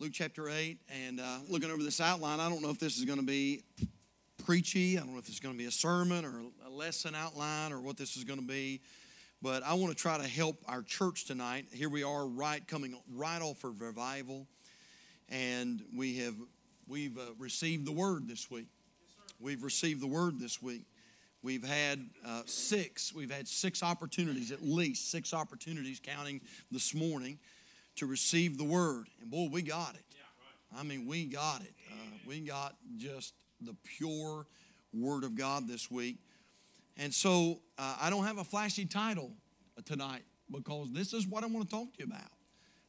Luke chapter 8, and uh, looking over this outline, I don't know if this is going to be preachy. I don't know if it's going to be a sermon or a lesson outline or what this is going to be. But I want to try to help our church tonight. Here we are, right coming right off of revival, and we have we've uh, received the word this week. we've received the word this week. We've had uh, six. We've had six opportunities, at least six opportunities, counting this morning to receive the word. And boy, we got it. I mean, we got it. Uh, we got just the pure word of God this week. And so uh, I don't have a flashy title tonight because this is what I want to talk to you about.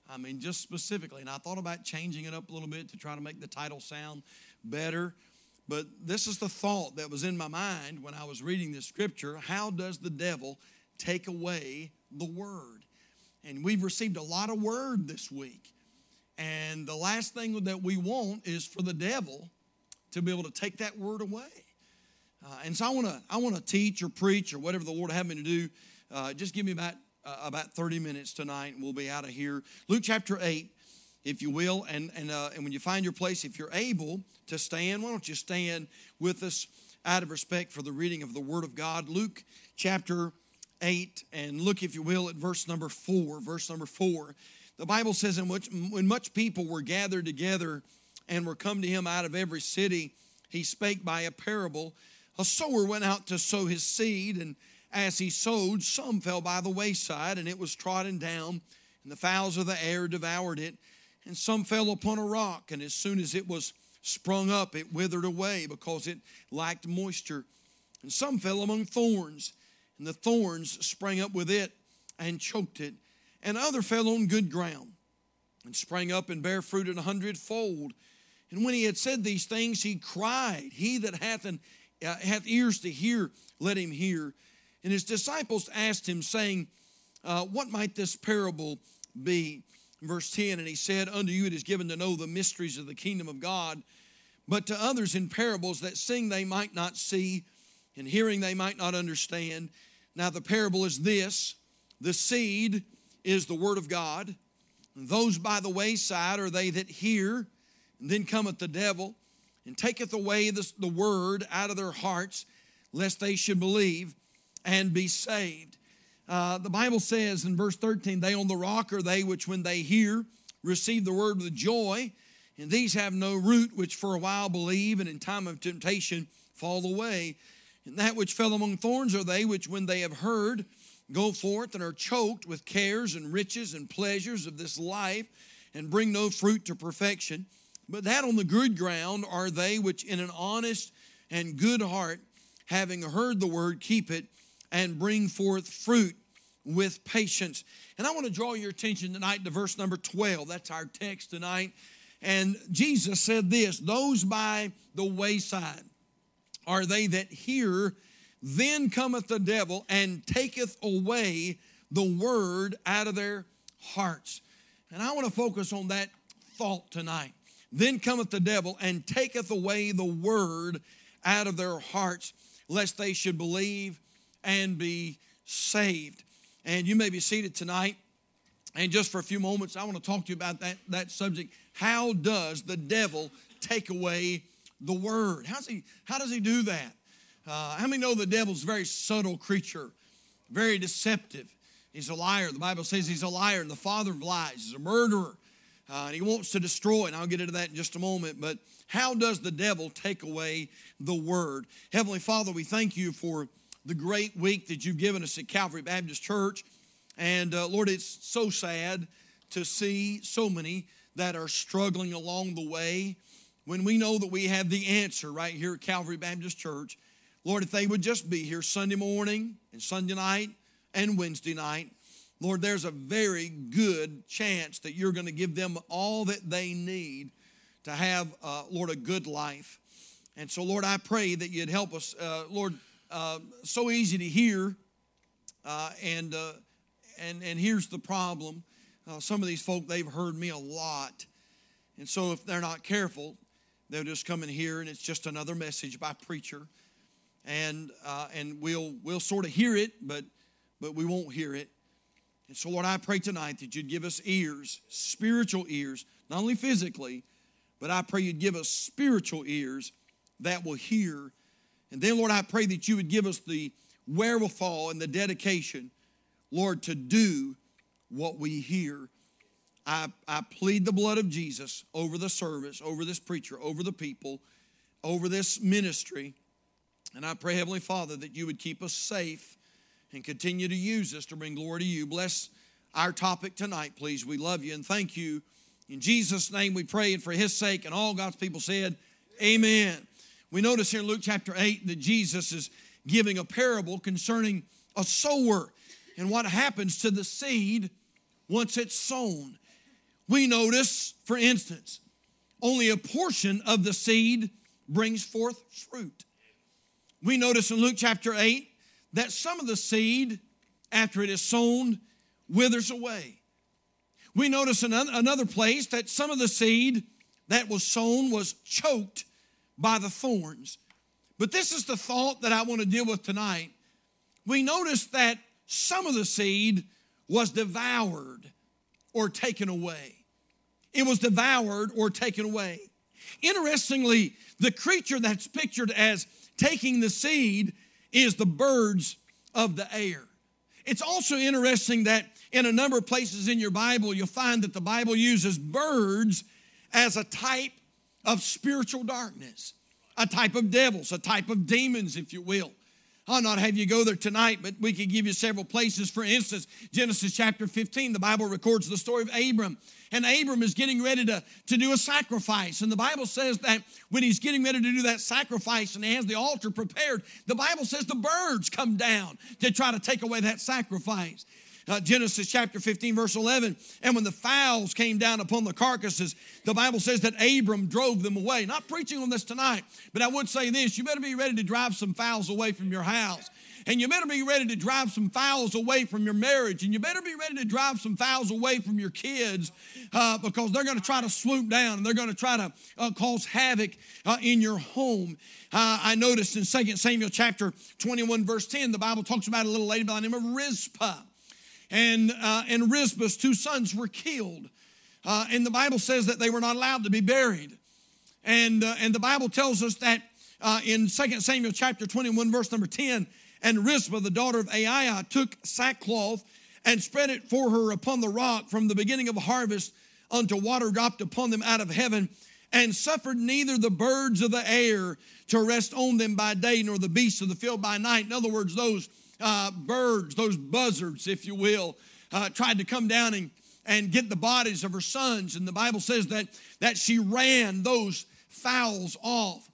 I mean, just specifically. And I thought about changing it up a little bit to try to make the title sound better. But this is the thought that was in my mind when I was reading this scripture. How does the devil take away the word? And we've received a lot of word this week. And the last thing that we want is for the devil to be able to take that word away. Uh, and so I want to I want to teach or preach or whatever the Lord have me to do. Uh, just give me about uh, about 30 minutes tonight, and we'll be out of here. Luke chapter 8, if you will, and and uh, and when you find your place, if you're able to stand, why don't you stand with us out of respect for the reading of the Word of God? Luke chapter 8 and look, if you will, at verse number 4. Verse number 4. The Bible says, in which, When much people were gathered together and were come to him out of every city, he spake by a parable. A sower went out to sow his seed, and as he sowed, some fell by the wayside, and it was trodden down, and the fowls of the air devoured it. And some fell upon a rock, and as soon as it was sprung up, it withered away because it lacked moisture. And some fell among thorns and the thorns sprang up with it and choked it. And other fell on good ground and sprang up and bare fruit an hundredfold. And when he had said these things, he cried, He that hath, an, uh, hath ears to hear, let him hear. And his disciples asked him, saying, uh, What might this parable be? Verse 10 And he said, Unto you it is given to know the mysteries of the kingdom of God, but to others in parables that seeing they might not see, and hearing they might not understand. Now, the parable is this the seed is the word of God. Those by the wayside are they that hear, and then cometh the devil, and taketh away the, the word out of their hearts, lest they should believe and be saved. Uh, the Bible says in verse 13, They on the rock are they which, when they hear, receive the word with joy, and these have no root, which for a while believe, and in time of temptation fall away. And that which fell among thorns are they which, when they have heard, go forth and are choked with cares and riches and pleasures of this life and bring no fruit to perfection. But that on the good ground are they which, in an honest and good heart, having heard the word, keep it and bring forth fruit with patience. And I want to draw your attention tonight to verse number 12. That's our text tonight. And Jesus said this Those by the wayside are they that hear, then cometh the devil and taketh away the word out of their hearts. And I want to focus on that thought tonight. Then cometh the devil and taketh away the word out of their hearts, lest they should believe and be saved. And you may be seated tonight. And just for a few moments, I want to talk to you about that, that subject. How does the devil take away the word. How's he, how does he do that? Uh, how many know the devil's a very subtle creature, very deceptive? He's a liar. The Bible says he's a liar and the father of lies. He's a murderer. Uh, and he wants to destroy, and I'll get into that in just a moment. But how does the devil take away the word? Heavenly Father, we thank you for the great week that you've given us at Calvary Baptist Church. And uh, Lord, it's so sad to see so many that are struggling along the way when we know that we have the answer right here at Calvary Baptist Church. Lord, if they would just be here Sunday morning and Sunday night and Wednesday night, Lord, there's a very good chance that you're going to give them all that they need to have, uh, Lord, a good life. And so, Lord, I pray that you'd help us. Uh, Lord, uh, so easy to hear, uh, and, uh, and, and here's the problem. Uh, some of these folk, they've heard me a lot. And so, if they're not careful, They'll just come in here and it's just another message by preacher. And, uh, and we'll, we'll sort of hear it, but, but we won't hear it. And so, Lord, I pray tonight that you'd give us ears, spiritual ears, not only physically, but I pray you'd give us spiritual ears that will hear. And then, Lord, I pray that you would give us the wherewithal and the dedication, Lord, to do what we hear. I, I plead the blood of Jesus over the service, over this preacher, over the people, over this ministry. And I pray, Heavenly Father, that you would keep us safe and continue to use us to bring glory to you. Bless our topic tonight, please. We love you and thank you. In Jesus' name we pray, and for his sake, and all God's people said, Amen. We notice here in Luke chapter 8 that Jesus is giving a parable concerning a sower and what happens to the seed once it's sown. We notice, for instance, only a portion of the seed brings forth fruit. We notice in Luke chapter 8 that some of the seed, after it is sown, withers away. We notice in another place that some of the seed that was sown was choked by the thorns. But this is the thought that I want to deal with tonight. We notice that some of the seed was devoured or taken away. It was devoured or taken away. Interestingly, the creature that's pictured as taking the seed is the birds of the air. It's also interesting that in a number of places in your Bible, you'll find that the Bible uses birds as a type of spiritual darkness, a type of devils, a type of demons, if you will. I'll not have you go there tonight, but we could give you several places. For instance, Genesis chapter 15, the Bible records the story of Abram. And Abram is getting ready to, to do a sacrifice. And the Bible says that when he's getting ready to do that sacrifice and he has the altar prepared, the Bible says the birds come down to try to take away that sacrifice uh, Genesis chapter 15, verse 11. And when the fowls came down upon the carcasses, the Bible says that Abram drove them away. Not preaching on this tonight, but I would say this you better be ready to drive some fowls away from your house. And you better be ready to drive some fowls away from your marriage. And you better be ready to drive some fowls away from your kids uh, because they're going to try to swoop down and they're going to try to uh, cause havoc uh, in your home. Uh, I noticed in 2 Samuel chapter 21, verse 10, the Bible talks about a little lady by the name of Rizpah and, uh, and Rizpah's two sons were killed. Uh, and the Bible says that they were not allowed to be buried. And, uh, and the Bible tells us that uh, in 2 Samuel chapter 21, verse number 10, and Rizpah, the daughter of Aiah, took sackcloth and spread it for her upon the rock from the beginning of harvest until water dropped upon them out of heaven, and suffered neither the birds of the air to rest on them by day, nor the beasts of the field by night. In other words, those uh, birds, those buzzards, if you will, uh, tried to come down and, and get the bodies of her sons. And the Bible says that, that she ran those fowls off.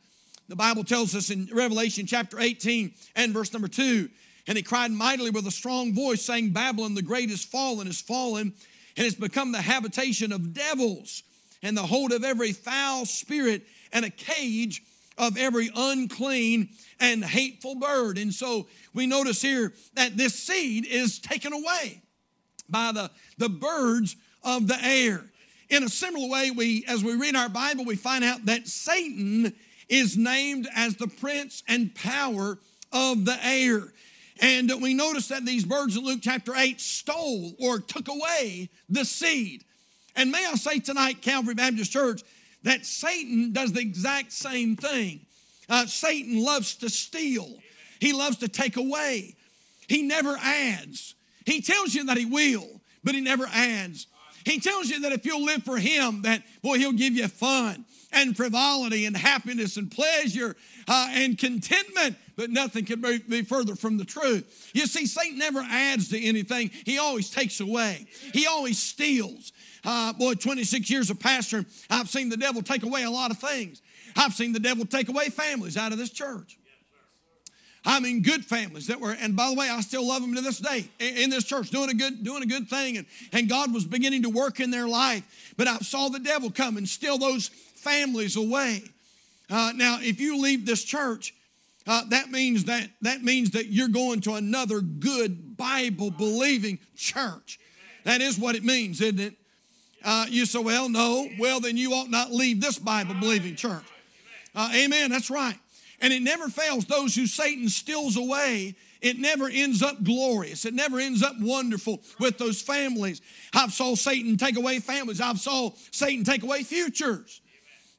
The Bible tells us in Revelation chapter 18 and verse number 2 and he cried mightily with a strong voice, saying, Babylon the great is fallen, is fallen, and has become the habitation of devils, and the hold of every foul spirit, and a cage of every unclean and hateful bird. And so we notice here that this seed is taken away by the, the birds of the air. In a similar way, we as we read our Bible, we find out that Satan is named as the prince and power of the air. And we notice that these birds in Luke chapter 8 stole or took away the seed. And may I say tonight, Calvary Baptist Church, that Satan does the exact same thing. Uh, Satan loves to steal, he loves to take away. He never adds. He tells you that he will, but he never adds. He tells you that if you'll live for him, that boy, he'll give you fun and frivolity and happiness and pleasure uh, and contentment, but nothing can be further from the truth. You see, Satan never adds to anything, he always takes away, he always steals. Uh, boy, 26 years of pastoring, I've seen the devil take away a lot of things. I've seen the devil take away families out of this church. I mean, good families that were, and by the way, I still love them to this day in this church, doing a good, doing a good thing, and, and God was beginning to work in their life. But I saw the devil come and steal those families away. Uh, now, if you leave this church, uh, that means that that means that you're going to another good Bible believing church. That is what it means, isn't it? Uh, you say, well, no. Well, then you ought not leave this Bible believing church. Uh, amen. That's right. And it never fails those who Satan steals away it never ends up glorious. It never ends up wonderful with those families. I've saw Satan take away families. I've saw Satan take away futures.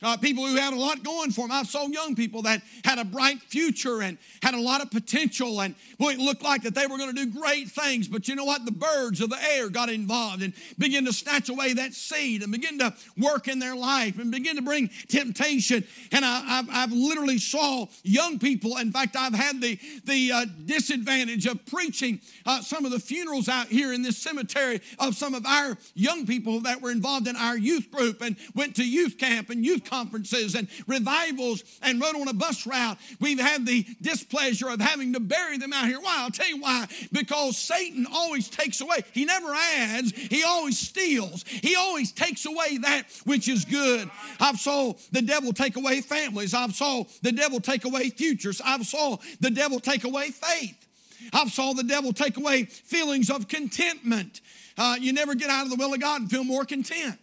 Uh, people who had a lot going for them. I saw young people that had a bright future and had a lot of potential, and it looked like that they were going to do great things. But you know what? The birds of the air got involved and began to snatch away that seed and begin to work in their life and begin to bring temptation. And I, have I've literally saw young people. In fact, I've had the the uh, disadvantage of preaching uh, some of the funerals out here in this cemetery of some of our young people that were involved in our youth group and went to youth camp and youth conferences and revivals and rode on a bus route. We've had the displeasure of having to bury them out here. Why? I'll tell you why. Because Satan always takes away. He never adds, he always steals. He always takes away that which is good. I've saw the devil take away families. I've saw the devil take away futures. I've saw the devil take away faith. I've saw the devil take away feelings of contentment. Uh, you never get out of the will of God and feel more content.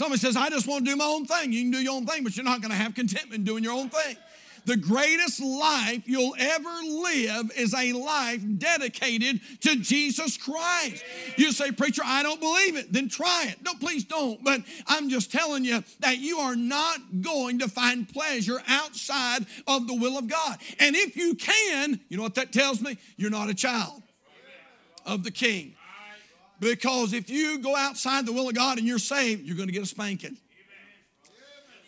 Somebody says, I just want to do my own thing. You can do your own thing, but you're not going to have contentment doing your own thing. The greatest life you'll ever live is a life dedicated to Jesus Christ. You say, Preacher, I don't believe it. Then try it. No, please don't. But I'm just telling you that you are not going to find pleasure outside of the will of God. And if you can, you know what that tells me? You're not a child of the King. Because if you go outside the will of God and you're saved, you're going to get a spanking.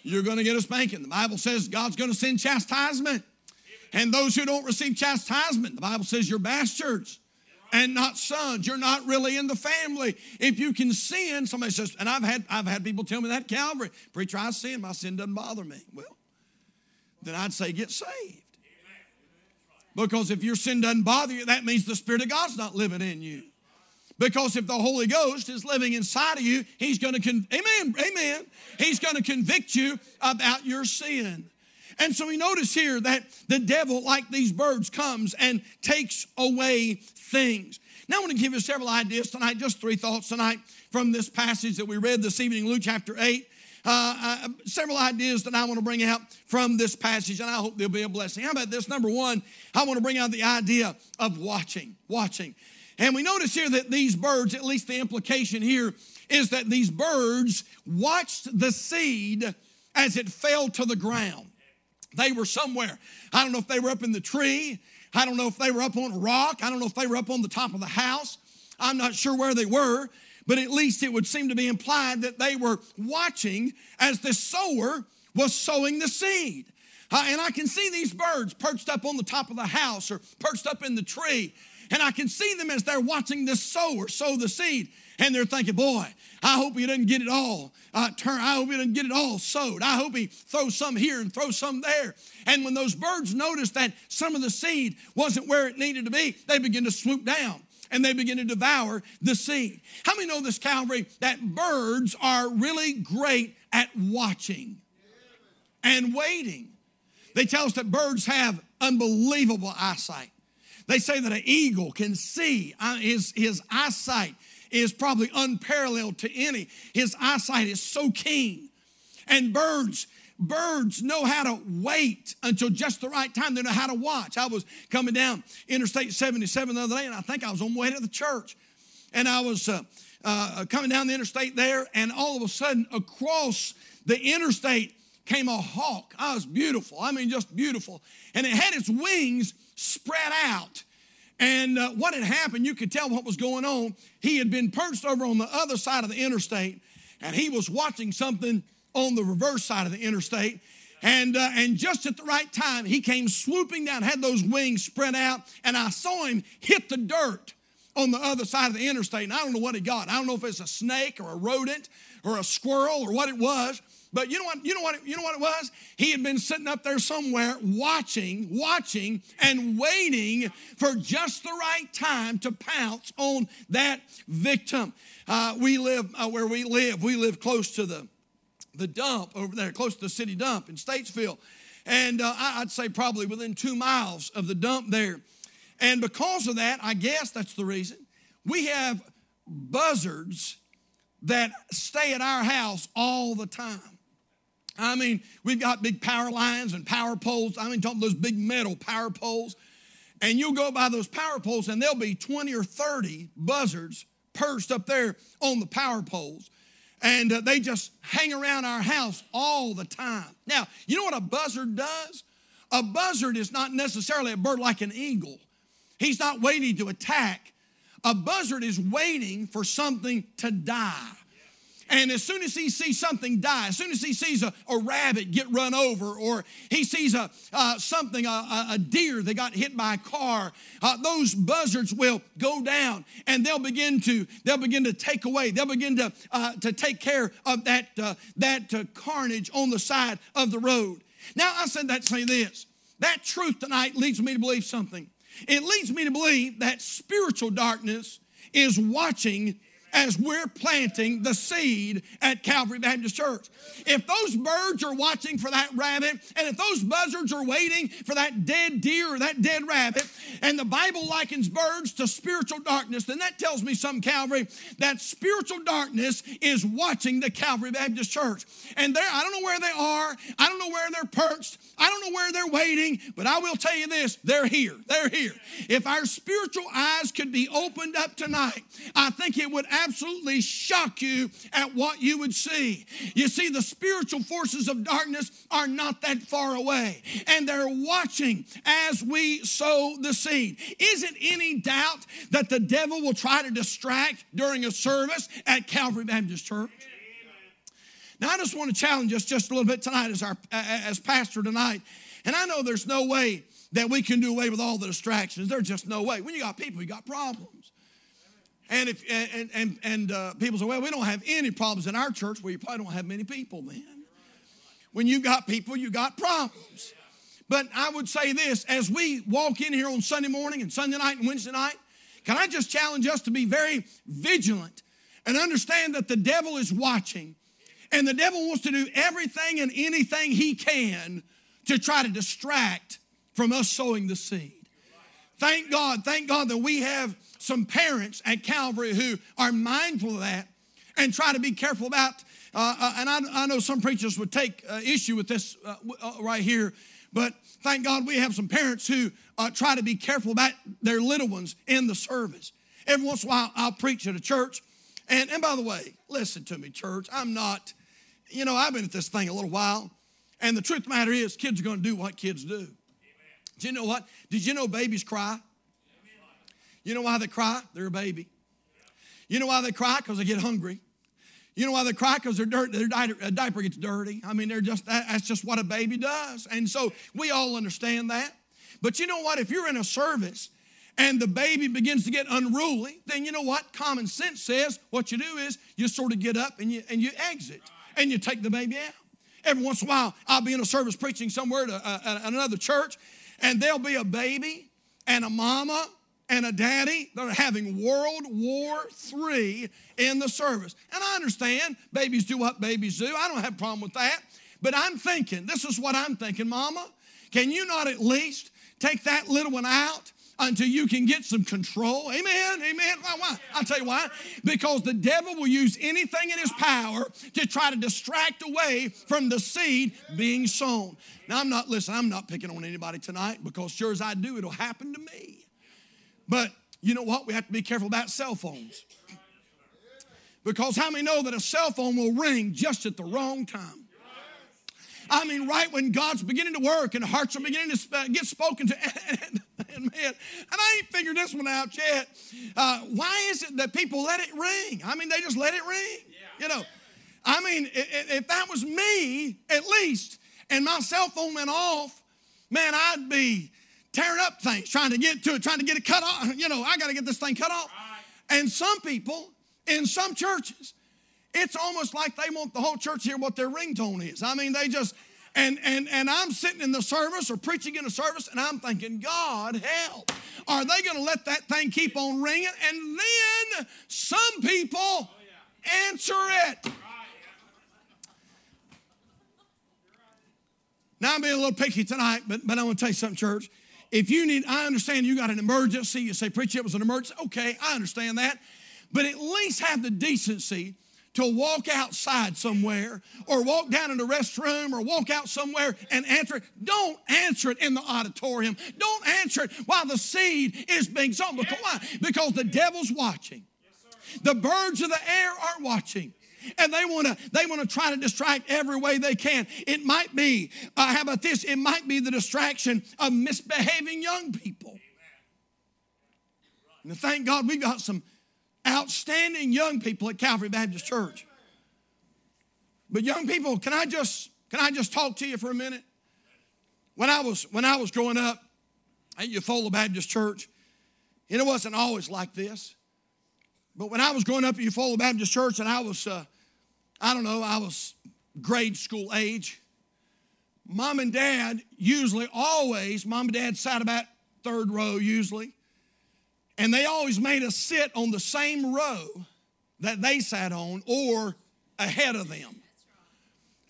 You're going to get a spanking. The Bible says God's going to send chastisement. And those who don't receive chastisement, the Bible says you're bastards and not sons. You're not really in the family. If you can sin, somebody says, and I've had I've had people tell me that Calvary, preacher, I sin, my sin doesn't bother me. Well, then I'd say get saved. Because if your sin doesn't bother you, that means the Spirit of God's not living in you. Because if the Holy Ghost is living inside of you, He's going to, con- amen, amen. He's going to convict you about your sin. And so we notice here that the devil, like these birds, comes and takes away things. Now I want to give you several ideas tonight, just three thoughts tonight from this passage that we read this evening, Luke chapter 8. Uh, uh, several ideas that I want to bring out from this passage, and I hope they'll be a blessing. How about this? Number one, I want to bring out the idea of watching. Watching. And we notice here that these birds, at least the implication here, is that these birds watched the seed as it fell to the ground. They were somewhere. I don't know if they were up in the tree. I don't know if they were up on a rock. I don't know if they were up on the top of the house. I'm not sure where they were, but at least it would seem to be implied that they were watching as the sower was sowing the seed. Uh, and I can see these birds perched up on the top of the house or perched up in the tree. And I can see them as they're watching this sower sow the seed. And they're thinking, boy, I hope he doesn't get it all uh, turn. I hope he doesn't get it all sowed. I hope he throws some here and throws some there. And when those birds noticed that some of the seed wasn't where it needed to be, they begin to swoop down and they begin to devour the seed. How many know this, Calvary, that birds are really great at watching and waiting? They tell us that birds have unbelievable eyesight. They say that an eagle can see, uh, his, his eyesight is probably unparalleled to any. His eyesight is so keen. And birds, birds know how to wait until just the right time. They know how to watch. I was coming down Interstate 77 the other day, and I think I was on my way to the church. And I was uh, uh, coming down the interstate there, and all of a sudden, across the interstate came a hawk. I was beautiful. I mean, just beautiful. And it had its wings spread out. And uh, what had happened, you could tell what was going on. He had been perched over on the other side of the interstate, and he was watching something on the reverse side of the interstate. And, uh, and just at the right time, he came swooping down, had those wings spread out, and I saw him hit the dirt on the other side of the interstate. And I don't know what he got. I don't know if it's a snake or a rodent or a squirrel or what it was, but you know what? You know what? You know what it was? He had been sitting up there somewhere, watching, watching, and waiting for just the right time to pounce on that victim. Uh, we live uh, where we live. We live close to the the dump over there, close to the city dump in Statesville, and uh, I'd say probably within two miles of the dump there. And because of that, I guess that's the reason we have buzzards that stay at our house all the time. I mean, we've got big power lines and power poles. I mean, talking those big metal power poles. And you'll go by those power poles, and there'll be 20 or 30 buzzards perched up there on the power poles. And uh, they just hang around our house all the time. Now, you know what a buzzard does? A buzzard is not necessarily a bird like an eagle, he's not waiting to attack. A buzzard is waiting for something to die. And as soon as he sees something die, as soon as he sees a, a rabbit get run over, or he sees a, uh, something, a, a, deer that got hit by a car, uh, those buzzards will go down and they'll begin to they'll begin to take away. They'll begin to uh, to take care of that uh, that uh, carnage on the side of the road. Now I said that to say this. That truth tonight leads me to believe something. It leads me to believe that spiritual darkness is watching as we're planting the seed at Calvary Baptist Church. If those birds are watching for that rabbit, and if those buzzards are waiting for that dead deer or that dead rabbit, and the Bible likens birds to spiritual darkness, then that tells me some Calvary, that spiritual darkness is watching the Calvary Baptist Church. And there, I don't know where they are, I don't know where they're perched, I don't know where they're waiting, but I will tell you this they're here. They're here. If our spiritual eyes could be opened up tonight, I think it would absolutely shock you at what you would see. You see, the spiritual forces of darkness are not that far away, and they're watching as we sow the seed. Is it any doubt that the devil will try to distract during a service at Calvary Baptist Church? Now, I just want to challenge us just a little bit tonight as our as pastor tonight. And I know there's no way that we can do away with all the distractions. There's just no way. When you got people, you got problems. And if and and and uh, people say, well, we don't have any problems in our church. Well, you probably don't have many people then. When you got people, you got problems. But I would say this: as we walk in here on Sunday morning and Sunday night and Wednesday night, can I just challenge us to be very vigilant and understand that the devil is watching, and the devil wants to do everything and anything he can to try to distract from us sowing the seed. Thank God, thank God that we have some parents at Calvary who are mindful of that and try to be careful about. Uh, uh, and I, I, know some preachers would take uh, issue with this uh, uh, right here, but thank God we have some parents who try to be careful about their little ones in the service. Every once in a while, I'll preach at a church. And, and by the way, listen to me, church. I'm not, you know, I've been at this thing a little while. And the truth of the matter is, kids are going to do what kids do. Do you know what? Did you know babies cry? You know why they cry? They're a baby. You know why they cry? Because they get hungry. You know why they cry? Because their, dirt, their diaper gets dirty. I mean, they're just that's just what a baby does. And so we all understand that. But you know what? If you're in a service and the baby begins to get unruly, then you know what? Common sense says what you do is you sort of get up and you and you exit and you take the baby out. Every once in a while, I'll be in a service preaching somewhere to uh, another church, and there'll be a baby and a mama and a daddy that are having World War III in the service. And I understand babies do what babies do. I don't have a problem with that. But I'm thinking, this is what I'm thinking, Mama. Can you not at least take that little one out until you can get some control. Amen. Amen. Why? why? I'll tell you why. Because the devil will use anything in his power to try to distract away from the seed being sown. Now, I'm not, listen, I'm not picking on anybody tonight because sure as I do, it'll happen to me. But you know what? We have to be careful about cell phones. Because how many know that a cell phone will ring just at the wrong time? I mean, right when God's beginning to work and hearts are beginning to get spoken to. And, man, and I ain't figured this one out yet. Uh, why is it that people let it ring? I mean, they just let it ring. You know, I mean, if that was me, at least, and my cell phone went off, man, I'd be tearing up things, trying to get to it, trying to get it cut off. You know, I got to get this thing cut off. And some people in some churches, it's almost like they want the whole church to hear what their ringtone is. I mean, they just, and and and I'm sitting in the service or preaching in a service, and I'm thinking, God help. Are they going to let that thing keep on ringing? And then some people answer it. Now I'm being a little picky tonight, but, but I want to tell you something, church. If you need, I understand you got an emergency. You say, preach, it was an emergency. Okay, I understand that. But at least have the decency to walk outside somewhere or walk down in the restroom or walk out somewhere and answer it. Don't answer it in the auditorium. Don't answer it while the seed is being sown. Because why? Because the devil's watching. The birds of the air are watching and they want to they want to try to distract every way they can. It might be uh, how about this? It might be the distraction of misbehaving young people. And thank god we've got some outstanding young people at calvary baptist church. But young people can i just can i just talk to you for a minute? When i was when i was growing up at eufaula baptist church and it wasn't always like this but when I was growing up at Eufaula Baptist Church and I was uh, I don't know, I was grade school age. Mom and dad usually always, mom and dad sat about third row usually, and they always made us sit on the same row that they sat on or ahead of them.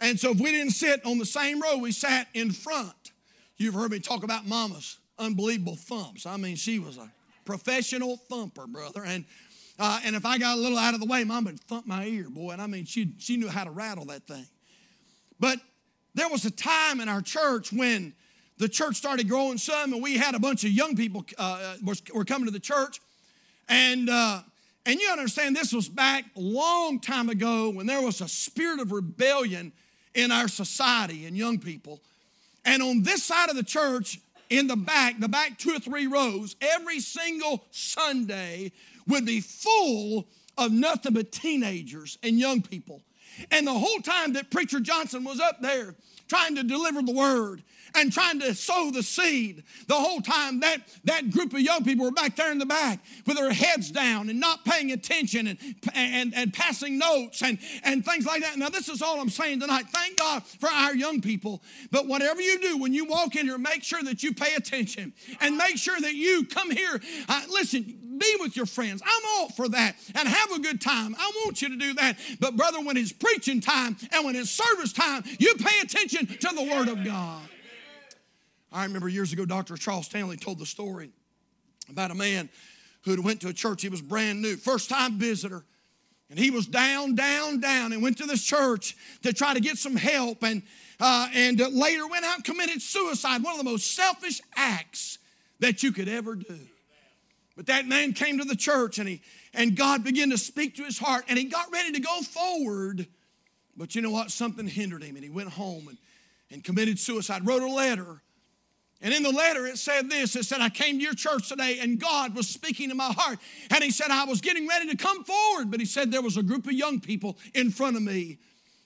And so if we didn't sit on the same row, we sat in front. You've heard me talk about mama's unbelievable thumps. I mean, she was a professional thumper, brother. And uh, and if I got a little out of the way, mom would thump my ear, boy. And I mean, she, she knew how to rattle that thing. But there was a time in our church when the church started growing some, and we had a bunch of young people uh, were, were coming to the church. And, uh, and you understand, this was back a long time ago when there was a spirit of rebellion in our society and young people. And on this side of the church, in the back, the back two or three rows, every single Sunday, would be full of nothing but teenagers and young people. And the whole time that Preacher Johnson was up there trying to deliver the word and trying to sow the seed, the whole time that, that group of young people were back there in the back with their heads down and not paying attention and, and, and passing notes and, and things like that. Now, this is all I'm saying tonight. Thank God for our young people. But whatever you do, when you walk in here, make sure that you pay attention and make sure that you come here. Uh, listen, be with your friends. I'm all for that and have a good time. I want you to do that. But, brother, when it's preaching time and when it's service time, you pay attention to the Word of God. I remember years ago, Dr. Charles Stanley told the story about a man who went to a church. He was brand new, first time visitor. And he was down, down, down, and went to this church to try to get some help. And, uh, and later went out and committed suicide, one of the most selfish acts that you could ever do. But that man came to the church and he and God began to speak to his heart and he got ready to go forward. But you know what? Something hindered him and he went home and, and committed suicide, wrote a letter. And in the letter it said this it said, I came to your church today and God was speaking to my heart. And he said, I was getting ready to come forward, but he said there was a group of young people in front of me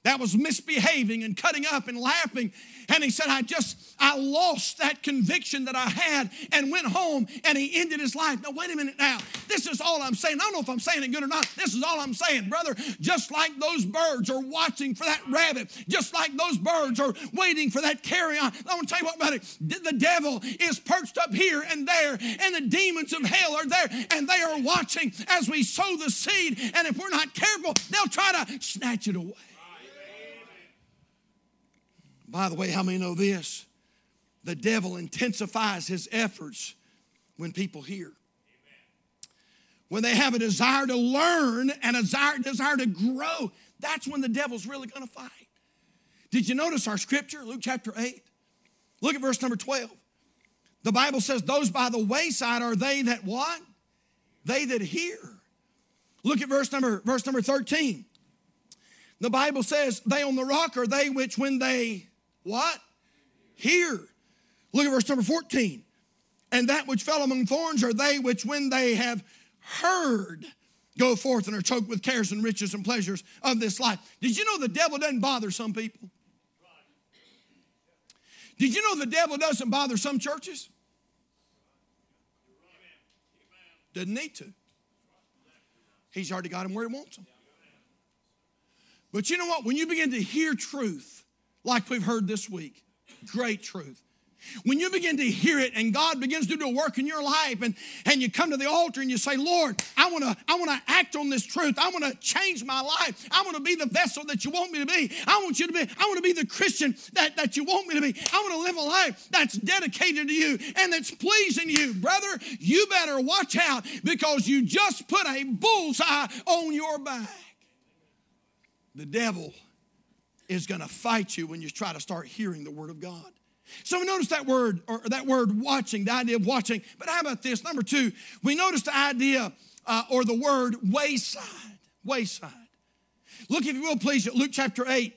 that was misbehaving and cutting up and laughing. And he said, I just, I lost that conviction that I had and went home and he ended his life. Now, wait a minute now. This is all I'm saying. I don't know if I'm saying it good or not. This is all I'm saying, brother. Just like those birds are watching for that rabbit, just like those birds are waiting for that carrion. I want to tell you what about it. The devil is perched up here and there, and the demons of hell are there, and they are watching as we sow the seed. And if we're not careful, they'll try to snatch it away. By the way, how many know this? The devil intensifies his efforts when people hear. When they have a desire to learn and a desire, desire to grow, that's when the devil's really to fight. Did you notice our scripture, Luke chapter 8? Look at verse number 12. The Bible says, Those by the wayside are they that what? They that hear. Look at verse number, verse number 13. The Bible says, They on the rock are they which when they what? Hear. Look at verse number 14. And that which fell among thorns are they which, when they have heard, go forth and are choked with cares and riches and pleasures of this life. Did you know the devil doesn't bother some people? Did you know the devil doesn't bother some churches? Doesn't need to. He's already got him where he wants him. But you know what? When you begin to hear truth, like we've heard this week. Great truth. When you begin to hear it and God begins to do a work in your life and, and you come to the altar and you say, Lord, I want to I want to act on this truth. I want to change my life. I want to be the vessel that you want me to be. I want you to be, I want to be the Christian that, that you want me to be. I want to live a life that's dedicated to you and that's pleasing you. Brother, you better watch out because you just put a bullseye on your back. the devil is going to fight you when you try to start hearing the word of God. So we notice that word, or that word watching, the idea of watching. But how about this? Number two, we notice the idea uh, or the word wayside. Wayside. Look, if you will, please, at Luke chapter 8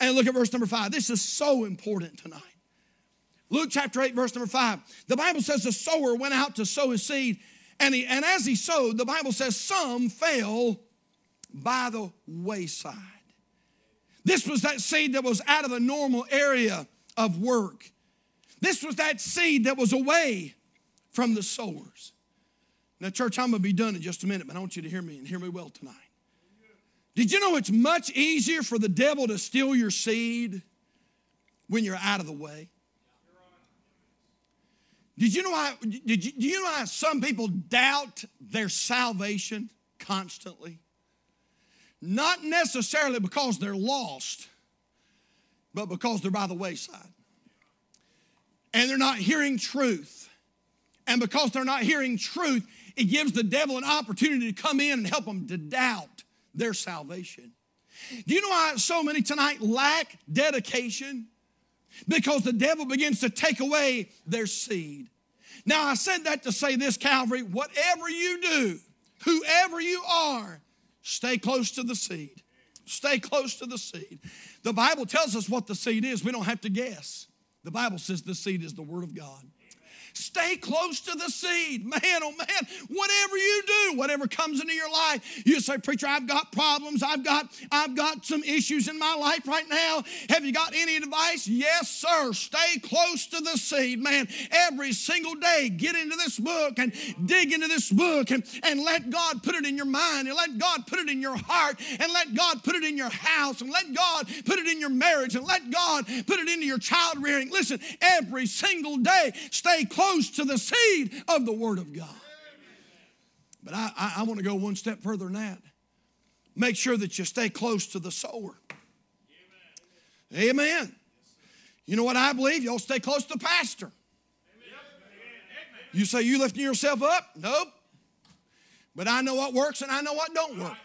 and look at verse number 5. This is so important tonight. Luke chapter 8, verse number 5. The Bible says the sower went out to sow his seed, and, he, and as he sowed, the Bible says some fell by the wayside. This was that seed that was out of the normal area of work. This was that seed that was away from the sowers. Now, church, I'm going to be done in just a minute, but I want you to hear me and hear me well tonight. Did you know it's much easier for the devil to steal your seed when you're out of the way? Did you know why? Did you, do you know why some people doubt their salvation constantly? Not necessarily because they're lost, but because they're by the wayside. And they're not hearing truth. And because they're not hearing truth, it gives the devil an opportunity to come in and help them to doubt their salvation. Do you know why so many tonight lack dedication? Because the devil begins to take away their seed. Now, I said that to say this, Calvary, whatever you do, whoever you are, stay close to the seed. Stay close to the seed. The Bible tells us what the seed is. We don't have to guess. The Bible says the seed is the Word of God. Stay close to the seed. Man, oh man, whatever you do, whatever comes into your life, you say, Preacher, I've got problems. I've got, I've got some issues in my life right now. Have you got any advice? Yes, sir. Stay close to the seed, man. Every single day, get into this book and dig into this book and, and let God put it in your mind and let God put it in your heart and let God put it in your house and let God put it in your marriage and let God put it into your child rearing. Listen, every single day, stay close close to the seed of the Word of God. But I, I, I want to go one step further than that. Make sure that you stay close to the sower. Amen. Amen. You know what I believe? Y'all stay close to the pastor. You say you lifting yourself up? Nope. But I know what works and I know what don't work.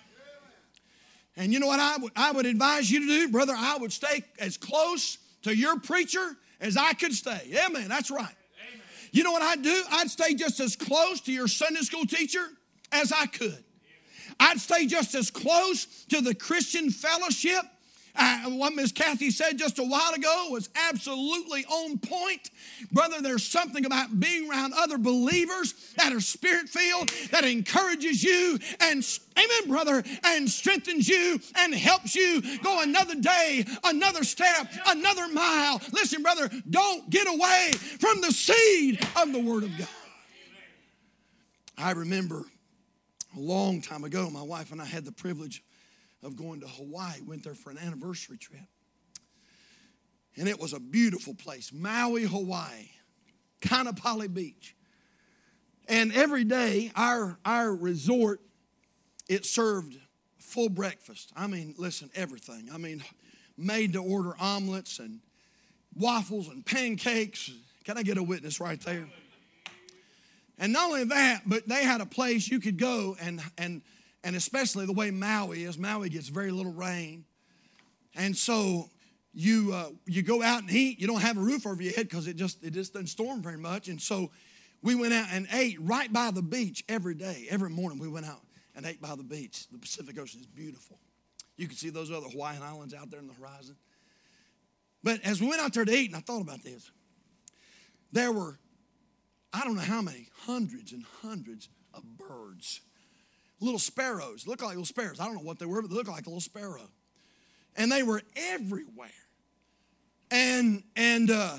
And you know what I would, I would advise you to do, brother? I would stay as close to your preacher as I could stay. Amen. That's right. You know what I'd do? I'd stay just as close to your Sunday school teacher as I could. I'd stay just as close to the Christian fellowship uh, what Miss Kathy said just a while ago was absolutely on point. Brother, there's something about being around other believers that are spirit filled that encourages you and, amen, brother, and strengthens you and helps you go another day, another step, another mile. Listen, brother, don't get away from the seed of the Word of God. I remember a long time ago, my wife and I had the privilege of going to Hawaii. Went there for an anniversary trip. And it was a beautiful place, Maui, Hawaii, Kaanapali Beach. And every day, our, our resort, it served full breakfast. I mean, listen, everything. I mean, made to order omelets and waffles and pancakes. Can I get a witness right there? And not only that, but they had a place you could go and, and and especially the way Maui is. Maui gets very little rain, and so you uh, you go out and eat. You don't have a roof over your head because it just it just doesn't storm very much. And so we went out and ate right by the beach every day. Every morning we went out and ate by the beach. The Pacific Ocean is beautiful. You can see those other Hawaiian islands out there in the horizon. But as we went out there to eat, and I thought about this, there were I don't know how many hundreds and hundreds of birds little sparrows. Look like little sparrows. I don't know what they were, but they looked like a little sparrow. And they were everywhere. And, and uh,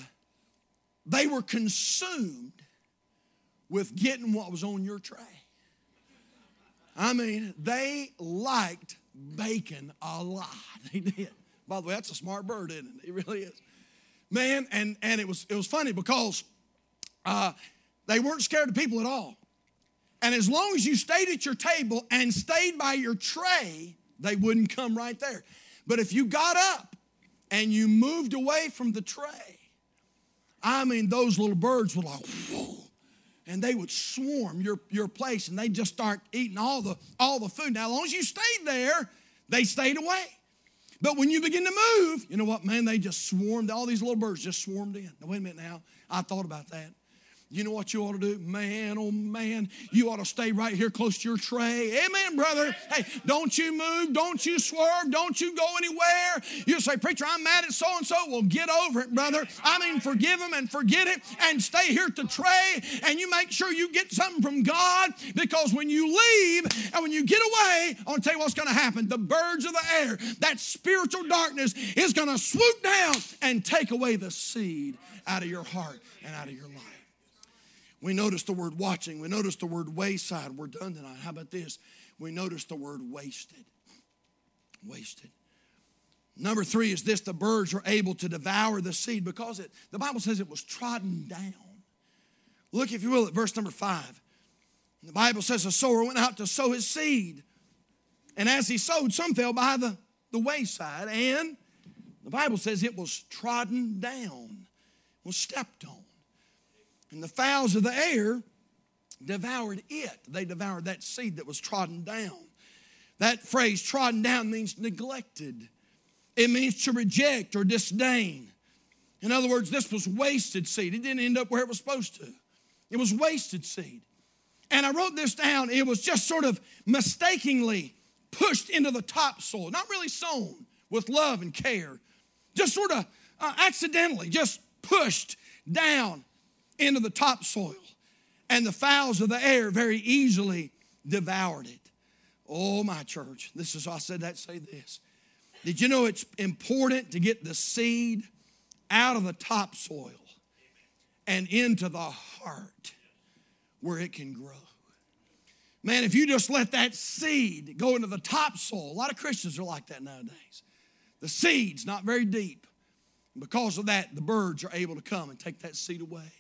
they were consumed with getting what was on your tray. I mean, they liked bacon a lot. They did. By the way, that's a smart bird, isn't it? It really is. Man, and, and it was it was funny because uh, they weren't scared of people at all. And as long as you stayed at your table and stayed by your tray, they wouldn't come right there. But if you got up and you moved away from the tray, I mean, those little birds were like, Whoa, and they would swarm your, your place and they'd just start eating all the, all the food. Now, as long as you stayed there, they stayed away. But when you begin to move, you know what, man, they just swarmed, all these little birds just swarmed in. Now, wait a minute now. I thought about that. You know what you ought to do? Man, oh man, you ought to stay right here close to your tray. Amen, brother. Hey, don't you move. Don't you swerve. Don't you go anywhere. You say, Preacher, I'm mad at so and so. Well, get over it, brother. I mean, forgive him and forget it and stay here at the tray and you make sure you get something from God because when you leave and when you get away, I want to tell you what's going to happen. The birds of the air, that spiritual darkness is going to swoop down and take away the seed out of your heart and out of your life. We notice the word watching. We notice the word wayside. We're done tonight. How about this? We notice the word wasted. Wasted. Number three is this the birds are able to devour the seed because it, the Bible says it was trodden down. Look, if you will, at verse number five. The Bible says a sower went out to sow his seed. And as he sowed, some fell by the, the wayside. And the Bible says it was trodden down, was stepped on. And the fowls of the air devoured it. They devoured that seed that was trodden down. That phrase, trodden down, means neglected, it means to reject or disdain. In other words, this was wasted seed. It didn't end up where it was supposed to, it was wasted seed. And I wrote this down. It was just sort of mistakenly pushed into the topsoil, not really sown with love and care, just sort of uh, accidentally, just pushed down into the topsoil, and the fowls of the air very easily devoured it. Oh, my church, this is, why I said that, say this. Did you know it's important to get the seed out of the topsoil and into the heart where it can grow? Man, if you just let that seed go into the topsoil, a lot of Christians are like that nowadays. The seed's not very deep. Because of that, the birds are able to come and take that seed away.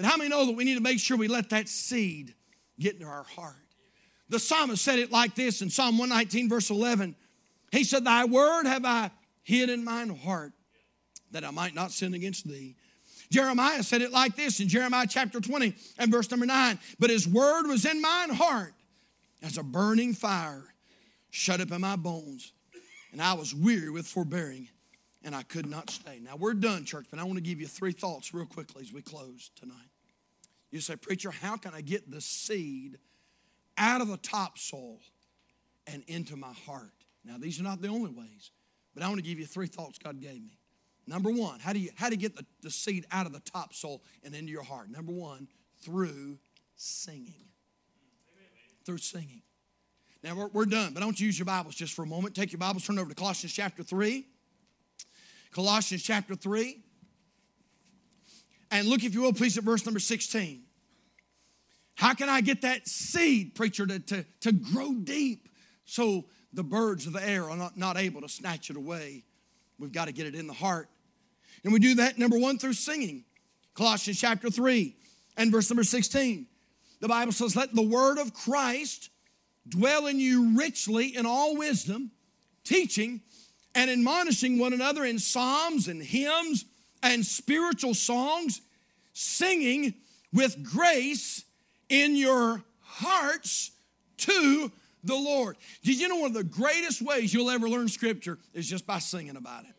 But how many know that we need to make sure we let that seed get into our heart? The psalmist said it like this in Psalm 119, verse 11. He said, Thy word have I hid in mine heart that I might not sin against thee. Jeremiah said it like this in Jeremiah chapter 20 and verse number 9. But his word was in mine heart as a burning fire shut up in my bones, and I was weary with forbearing and I could not stay. Now we're done, church, but I want to give you three thoughts real quickly as we close tonight. You say, Preacher, how can I get the seed out of the topsoil and into my heart? Now, these are not the only ways, but I want to give you three thoughts God gave me. Number one, how do you how do you get the, the seed out of the topsoil and into your heart? Number one, through singing. Through singing. Now we're, we're done, but I want you to use your Bibles just for a moment. Take your Bibles, turn over to Colossians chapter 3. Colossians chapter 3. And look, if you will, please, at verse number 16. How can I get that seed, preacher, to, to, to grow deep so the birds of the air are not, not able to snatch it away? We've got to get it in the heart. And we do that, number one, through singing. Colossians chapter 3 and verse number 16. The Bible says, Let the word of Christ dwell in you richly in all wisdom, teaching and admonishing one another in psalms and hymns and spiritual songs, singing with grace in your hearts to the Lord. Did you know one of the greatest ways you'll ever learn scripture is just by singing about it?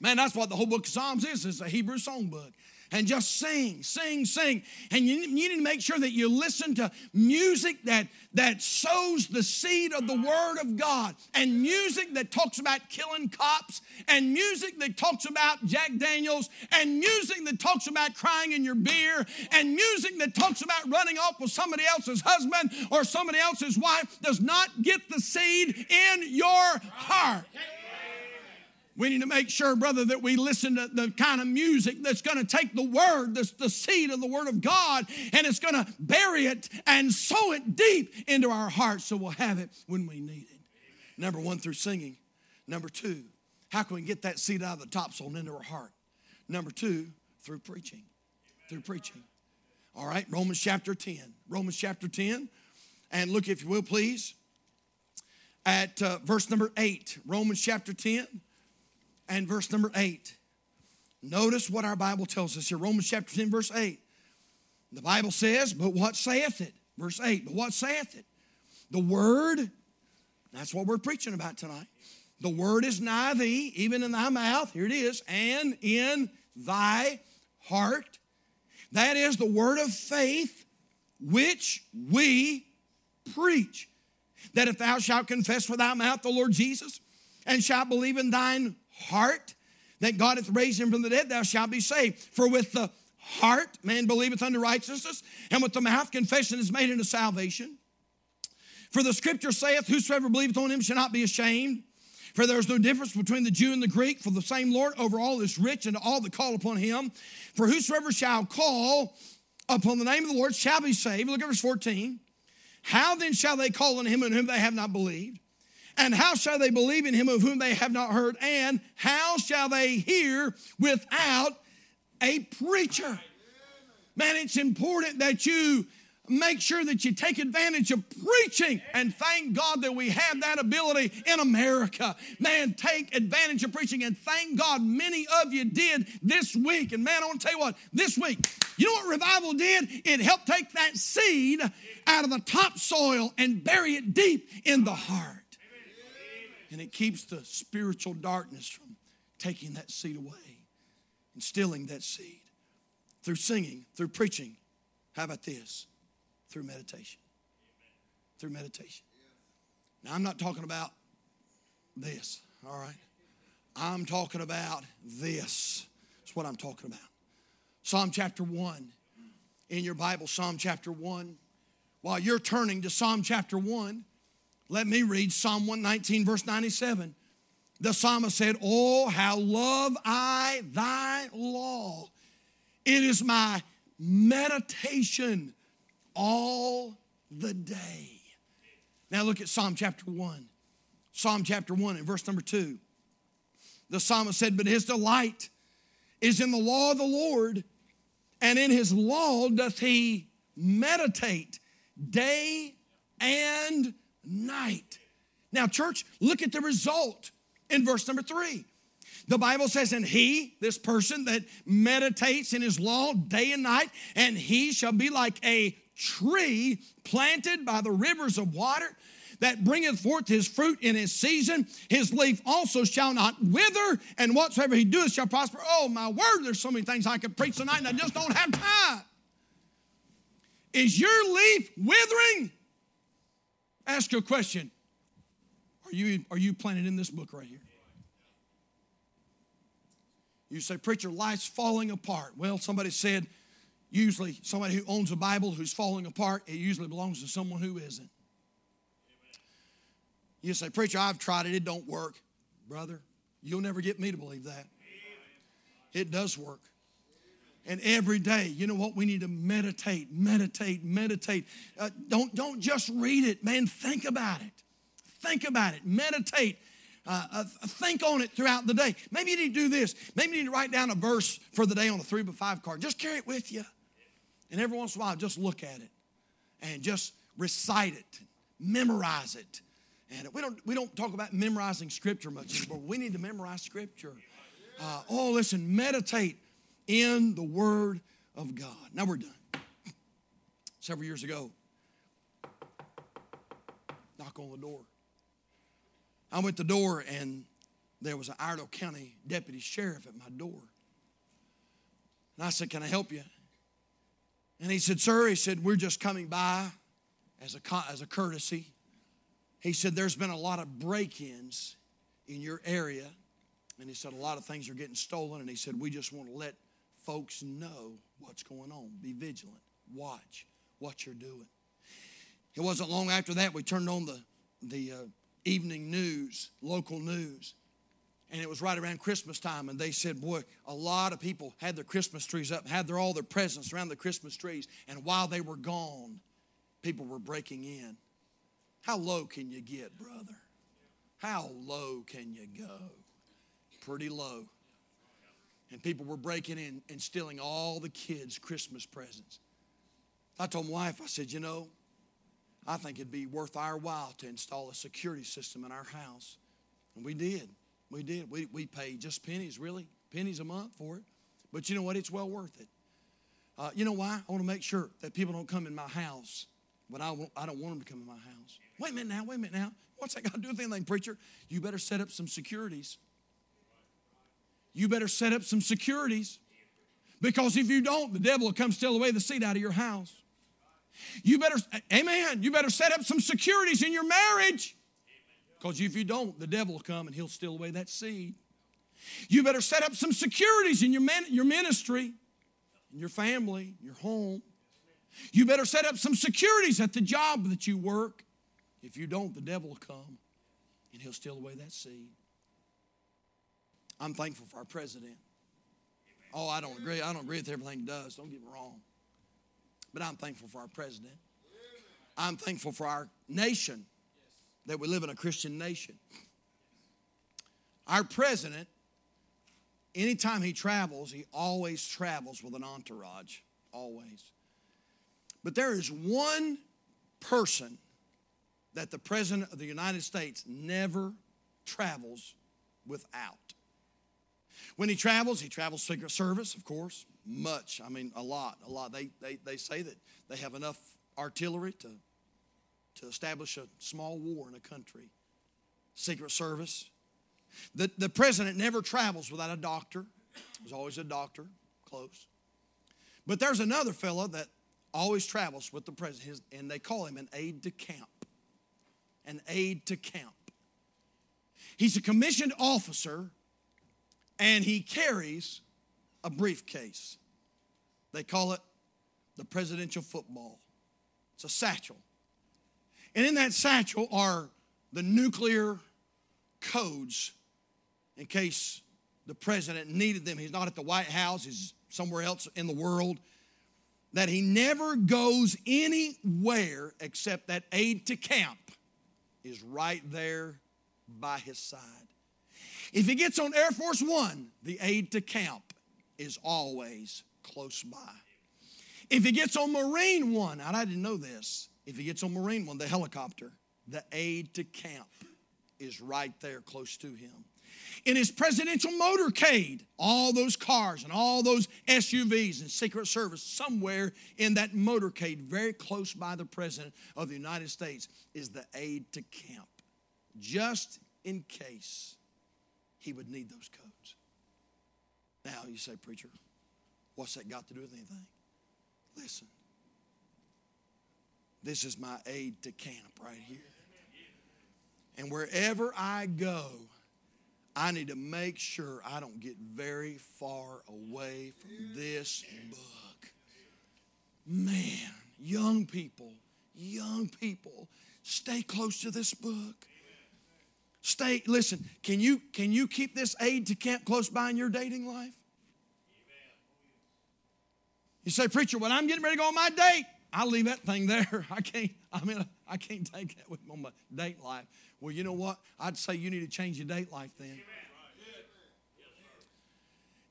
Man, that's what the whole book of Psalms is. It's a Hebrew songbook and just sing, sing, sing. And you, you need to make sure that you listen to music that, that sows the seed of the Word of God, and music that talks about killing cops, and music that talks about Jack Daniels, and music that talks about crying in your beer, and music that talks about running off with somebody else's husband or somebody else's wife does not get the seed in your heart. We need to make sure, brother, that we listen to the kind of music that's going to take the word, the, the seed of the word of God, and it's going to bury it and sow it deep into our hearts so we'll have it when we need it. Number one, through singing. Number two, how can we get that seed out of the topsoil and into our heart? Number two, through preaching. Through preaching. All right, Romans chapter 10. Romans chapter 10. And look, if you will, please, at uh, verse number 8. Romans chapter 10 and verse number 8. Notice what our Bible tells us here Romans chapter 10, verse 8. The Bible says, But what saith it? Verse 8, But what saith it? The word. That's what we're preaching about tonight. The word is nigh thee, even in thy mouth. Here it is, and in thy heart. That is the word of faith which we preach. That if thou shalt confess with thy mouth the Lord Jesus, and shalt believe in thine heart that God hath raised him from the dead, thou shalt be saved. For with the heart man believeth unto righteousness, and with the mouth confession is made unto salvation. For the scripture saith, Whosoever believeth on him shall not be ashamed. For there is no difference between the Jew and the Greek, for the same Lord over all is rich, and all that call upon him. For whosoever shall call upon the name of the Lord shall be saved. Look at verse 14. How then shall they call on him in whom they have not believed? And how shall they believe in him of whom they have not heard? And how shall they hear without a preacher? Man, it's important that you make sure that you take advantage of preaching and thank God that we have that ability in America. Man, take advantage of preaching and thank God many of you did this week. And man, I want to tell you what, this week, you know what revival did? It helped take that seed out of the topsoil and bury it deep in the heart. And it keeps the spiritual darkness from taking that seed away instilling that seed through singing, through preaching. How about this? through meditation. Through meditation. Now, I'm not talking about this, all right? I'm talking about this. That's what I'm talking about. Psalm chapter 1. In your Bible, Psalm chapter 1. While you're turning to Psalm chapter 1, let me read Psalm 119, verse 97. The psalmist said, Oh, how love I thy law. It is my meditation all the day. Now look at Psalm chapter 1. Psalm chapter 1 and verse number 2. The psalmist said, But his delight is in the law of the Lord, and in his law doth he meditate day and night. Now, church, look at the result in verse number 3. The Bible says, and he, this person that meditates in his law day and night, and he shall be like a tree planted by the rivers of water that bringeth forth his fruit in his season. His leaf also shall not wither, and whatsoever he doeth shall prosper. Oh, my word, there's so many things I could preach tonight, and I just don't have time. Is your leaf withering? Ask you a question. Are you, are you planted in this book right here? You say, Preacher, life's falling apart. Well, somebody said, usually somebody who owns a Bible who's falling apart, it usually belongs to someone who isn't. You say, Preacher, I've tried it, it don't work. Brother, you'll never get me to believe that. It does work. And every day, you know what? We need to meditate, meditate, meditate. Uh, don't, don't just read it, man. Think about it. Think about it. Meditate. Uh, uh, think on it throughout the day. Maybe you need to do this. Maybe you need to write down a verse for the day on a three by five card. Just carry it with you. And every once in a while, just look at it and just recite it, memorize it. And we don't, we don't talk about memorizing scripture much anymore. We need to memorize scripture. Uh, oh, listen, meditate in the Word of God. Now we're done. Several years ago, knock on the door. I went to the door and there was an Iredell County deputy sheriff at my door. And I said, Can I help you? And he said, Sir, he said, we're just coming by as a, as a courtesy. He said, There's been a lot of break ins in your area. And he said, A lot of things are getting stolen. And he said, We just want to let folks know what's going on. Be vigilant. Watch what you're doing. It wasn't long after that we turned on the, the uh, evening news, local news. And it was right around Christmas time, and they said, Boy, a lot of people had their Christmas trees up, had their, all their presents around the Christmas trees. And while they were gone, people were breaking in. How low can you get, brother? How low can you go? Pretty low. And people were breaking in and stealing all the kids' Christmas presents. I told my wife, I said, You know, I think it'd be worth our while to install a security system in our house. And we did. We did. We, we paid just pennies, really, pennies a month for it. But you know what? It's well worth it. Uh, you know why? I want to make sure that people don't come in my house, but I, I don't want them to come in my house. Wait a minute now, wait a minute now. What's that got to do with anything, preacher? You better set up some securities. You better set up some securities. Because if you don't, the devil will come steal away the seed out of your house. You better, amen, you better set up some securities in your marriage. Because if you don't, the devil will come and he'll steal away that seed. You better set up some securities in your, your ministry, in your family, your home. You better set up some securities at the job that you work. If you don't, the devil will come and he'll steal away that seed. I'm thankful for our president. Oh, I don't agree. I don't agree with everything he does. Don't get me wrong. But I'm thankful for our president. I'm thankful for our nation that we live in a Christian nation. Our president, anytime he travels, he always travels with an entourage. Always. But there is one person that the President of the United States never travels without. When he travels, he travels Secret Service, of course, much. I mean, a lot, a lot. They, they, they say that they have enough artillery to, to establish a small war in a country. Secret Service. The, the president never travels without a doctor. There's always a doctor close. But there's another fellow that always travels with the president, and they call him an aide de camp an aide to camp. He's a commissioned officer and he carries a briefcase. They call it the presidential football. It's a satchel. And in that satchel are the nuclear codes in case the president needed them. He's not at the White House, he's somewhere else in the world. That he never goes anywhere except that aide to camp is right there by his side. If he gets on Air Force One, the aide to camp is always close by. If he gets on Marine One, I didn't know this, if he gets on Marine One, the helicopter, the aide to camp is right there close to him. In his presidential motorcade, all those cars and all those SUVs and Secret Service, somewhere in that motorcade, very close by the President of the United States, is the aide to camp, just in case he would need those codes. Now, you say, Preacher, what's that got to do with anything? Listen, this is my aide to camp right here. And wherever I go, I need to make sure I don't get very far away from this book. Man, young people, young people, stay close to this book. Stay, listen, can you can you keep this aid to camp close by in your dating life? You say, preacher, when I'm getting ready to go on my date, I'll leave that thing there. I can't, I mean, I can't take that with me on my date life. Well, you know what? I'd say you need to change your date life then.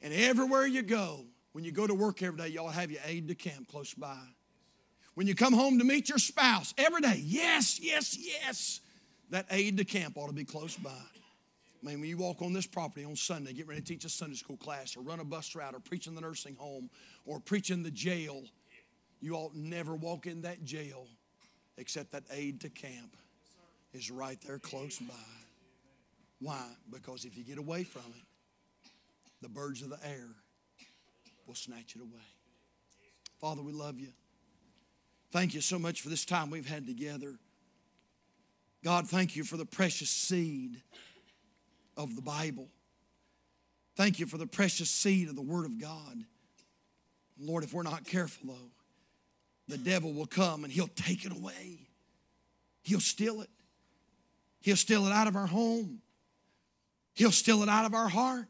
And everywhere you go, when you go to work every day, y'all have your aide to camp close by. When you come home to meet your spouse every day, yes, yes, yes, that aide to camp ought to be close by. I mean, when you walk on this property on Sunday, get ready to teach a Sunday school class or run a bus route or preach in the nursing home or preach in the jail, you ought never walk in that jail except that aide to camp is right there close by. Why? Because if you get away from it, the birds of the air will snatch it away. Father, we love you. Thank you so much for this time we've had together. God, thank you for the precious seed of the Bible. Thank you for the precious seed of the Word of God. Lord, if we're not careful, though, the devil will come and he'll take it away. He'll steal it. He'll steal it out of our home. He'll steal it out of our heart.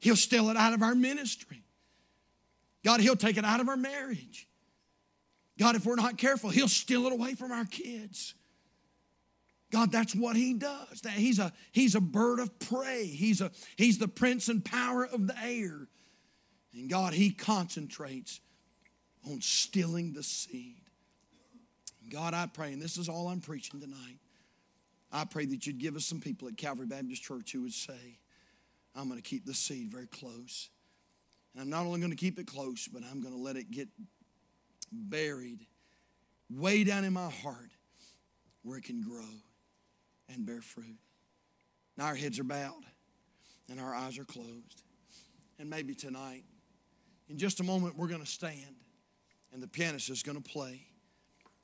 He'll steal it out of our ministry. God, He'll take it out of our marriage. God, if we're not careful, He'll steal it away from our kids. God, that's what He does. That he's a He's a bird of prey. He's a He's the prince and power of the air. And God, He concentrates on stealing the seed. God, I pray, and this is all I'm preaching tonight. I pray that you'd give us some people at Calvary Baptist Church who would say, I'm going to keep the seed very close. And I'm not only going to keep it close, but I'm going to let it get buried way down in my heart where it can grow. And bear fruit. Now our heads are bowed and our eyes are closed. And maybe tonight, in just a moment, we're going to stand and the pianist is going to play.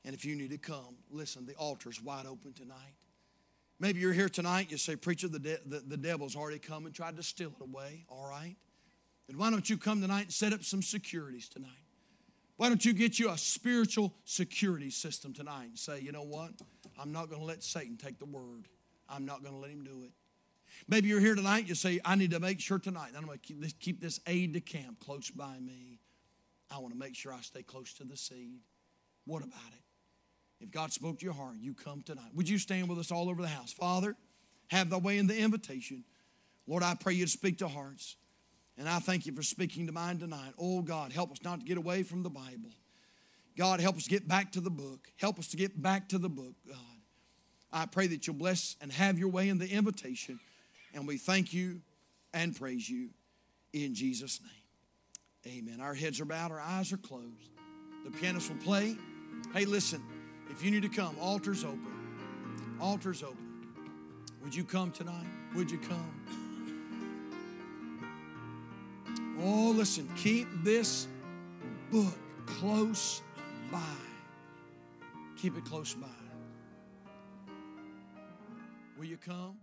And if you need to come, listen, the altar's wide open tonight. Maybe you're here tonight, you say, Preacher, the, de- the, the devil's already come and tried to steal it away. All right. Then why don't you come tonight and set up some securities tonight? Why don't you get you a spiritual security system tonight and say, you know what? I'm not going to let Satan take the word. I'm not going to let him do it. Maybe you're here tonight, you say, I need to make sure tonight, I'm going to keep this, aid to camp close by me. I want to make sure I stay close to the seed. What about it? If God spoke to your heart, you come tonight. Would you stand with us all over the house? Father, have the way in the invitation. Lord, I pray you speak to hearts. And I thank you for speaking to mine tonight. Oh, God, help us not to get away from the Bible. God, help us get back to the book. Help us to get back to the book, God. I pray that you'll bless and have your way in the invitation. And we thank you and praise you in Jesus' name. Amen. Our heads are bowed, our eyes are closed. The pianist will play. Hey, listen. If you need to come, altar's open. Altar's open. Would you come tonight? Would you come? Oh, listen, keep this book close by. Keep it close by. Will you come?